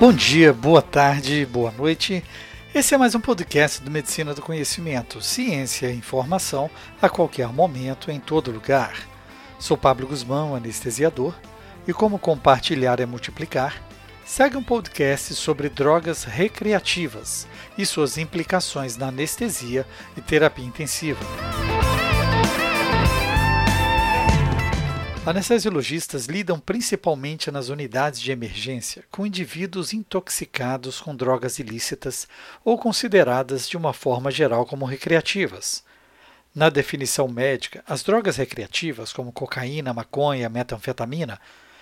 Bom dia, boa tarde, boa noite. Esse é mais um podcast do Medicina do Conhecimento, ciência e informação a qualquer momento, em todo lugar. Sou Pablo Guzmão, anestesiador, e como compartilhar é multiplicar, segue um podcast sobre drogas recreativas e suas implicações na anestesia e terapia intensiva. Anestesiologistas lidam principalmente nas unidades de emergência com indivíduos intoxicados com drogas ilícitas ou consideradas de uma forma geral como recreativas. Na definição médica, as drogas recreativas, como cocaína, maconha, metanfetamina,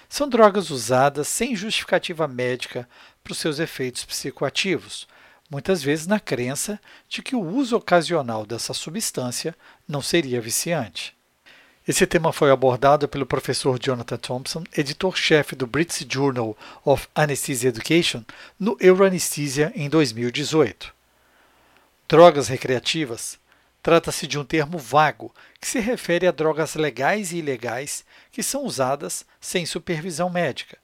são drogas usadas sem justificativa médica para os seus efeitos psicoativos, muitas vezes na crença de que o uso ocasional dessa substância não seria viciante. Esse tema foi abordado pelo professor Jonathan Thompson, editor-chefe do British Journal of Anesthesia Education, no Euroanesthesia em 2018. Drogas recreativas trata-se de um termo vago que se refere a drogas legais e ilegais que são usadas sem supervisão médica.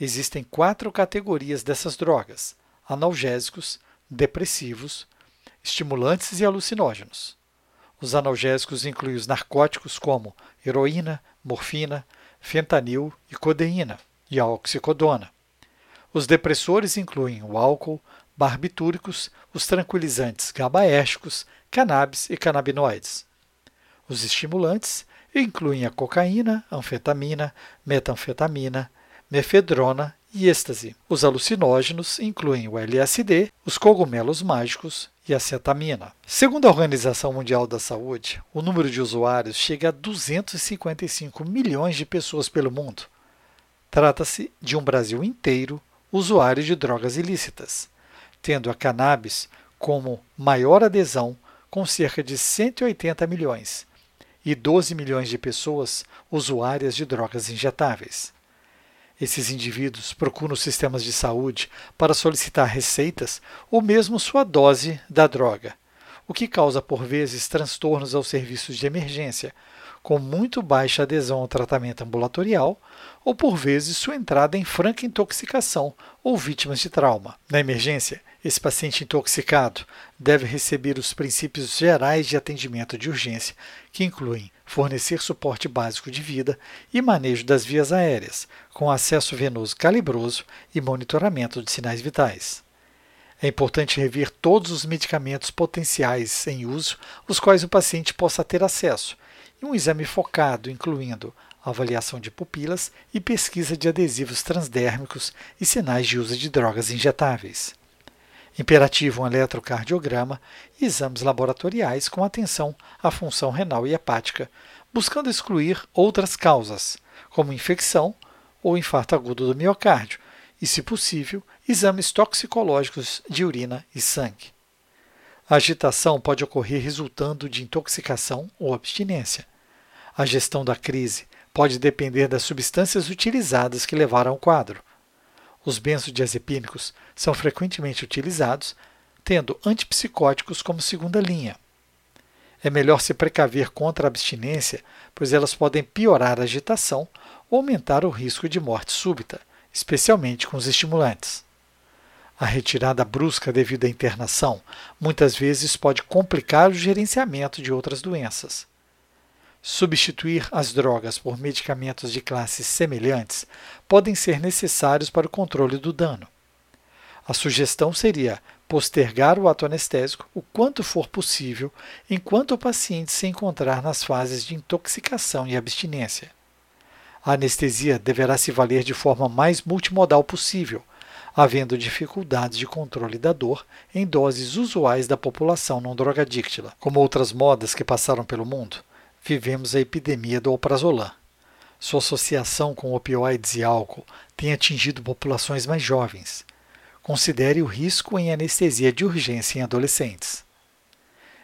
Existem quatro categorias dessas drogas: analgésicos, depressivos, estimulantes e alucinógenos. Os analgésicos incluem os narcóticos como heroína, morfina, fentanil e codeína, e a oxicodona. Os depressores incluem o álcool, barbitúricos, os tranquilizantes gabaérgicos, cannabis e canabinoides. Os estimulantes incluem a cocaína, anfetamina, metanfetamina, mefedrona e êxtase. Os alucinógenos incluem o LSD, os cogumelos mágicos e a cetamina. Segundo a Organização Mundial da Saúde, o número de usuários chega a 255 milhões de pessoas pelo mundo. Trata-se de um Brasil inteiro usuário de drogas ilícitas, tendo a cannabis como maior adesão, com cerca de 180 milhões, e 12 milhões de pessoas usuárias de drogas injetáveis. Esses indivíduos procuram sistemas de saúde para solicitar receitas ou mesmo sua dose da droga, o que causa por vezes transtornos aos serviços de emergência, com muito baixa adesão ao tratamento ambulatorial ou por vezes sua entrada em franca intoxicação ou vítimas de trauma. Na emergência, esse paciente intoxicado deve receber os princípios gerais de atendimento de urgência, que incluem fornecer suporte básico de vida e manejo das vias aéreas, com acesso venoso calibroso e monitoramento de sinais vitais. É importante rever todos os medicamentos potenciais em uso, os quais o paciente possa ter acesso, e um exame focado, incluindo avaliação de pupilas e pesquisa de adesivos transdérmicos e sinais de uso de drogas injetáveis. Imperativo um eletrocardiograma e exames laboratoriais com atenção à função renal e hepática, buscando excluir outras causas, como infecção ou infarto agudo do miocárdio, e, se possível, exames toxicológicos de urina e sangue. A agitação pode ocorrer resultando de intoxicação ou abstinência. A gestão da crise pode depender das substâncias utilizadas que levaram ao quadro. Os benzodiazepínicos são frequentemente utilizados, tendo antipsicóticos como segunda linha. É melhor se precaver contra a abstinência, pois elas podem piorar a agitação ou aumentar o risco de morte súbita, especialmente com os estimulantes. A retirada brusca devido à internação muitas vezes pode complicar o gerenciamento de outras doenças. Substituir as drogas por medicamentos de classes semelhantes podem ser necessários para o controle do dano. A sugestão seria postergar o ato anestésico o quanto for possível enquanto o paciente se encontrar nas fases de intoxicação e abstinência. A anestesia deverá se valer de forma mais multimodal possível, havendo dificuldades de controle da dor em doses usuais da população não drogadíctila, como outras modas que passaram pelo mundo vivemos a epidemia do alprazolam. Sua associação com opioides e álcool tem atingido populações mais jovens. Considere o risco em anestesia de urgência em adolescentes.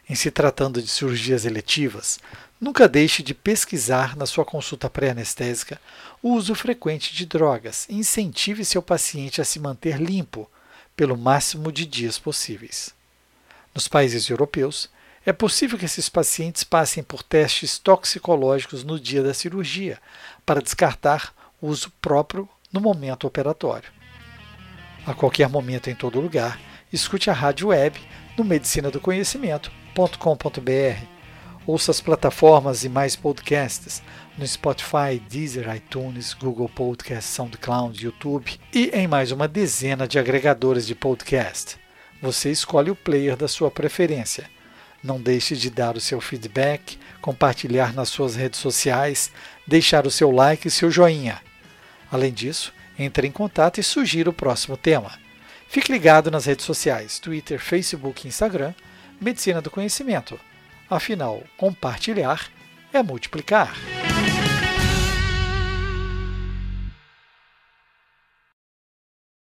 Em se tratando de cirurgias eletivas, nunca deixe de pesquisar na sua consulta pré-anestésica o uso frequente de drogas e incentive seu paciente a se manter limpo pelo máximo de dias possíveis. Nos países europeus, é possível que esses pacientes passem por testes toxicológicos no dia da cirurgia, para descartar o uso próprio no momento operatório. A qualquer momento, em todo lugar, escute a rádio web no medicinadoconhecimento.com.br. Ouça as plataformas e mais podcasts no Spotify, Deezer, iTunes, Google Podcasts, SoundCloud, YouTube e em mais uma dezena de agregadores de podcast. Você escolhe o player da sua preferência. Não deixe de dar o seu feedback, compartilhar nas suas redes sociais, deixar o seu like e seu joinha. Além disso, entre em contato e sugira o próximo tema. Fique ligado nas redes sociais, Twitter, Facebook e Instagram, Medicina do Conhecimento. Afinal, compartilhar é multiplicar.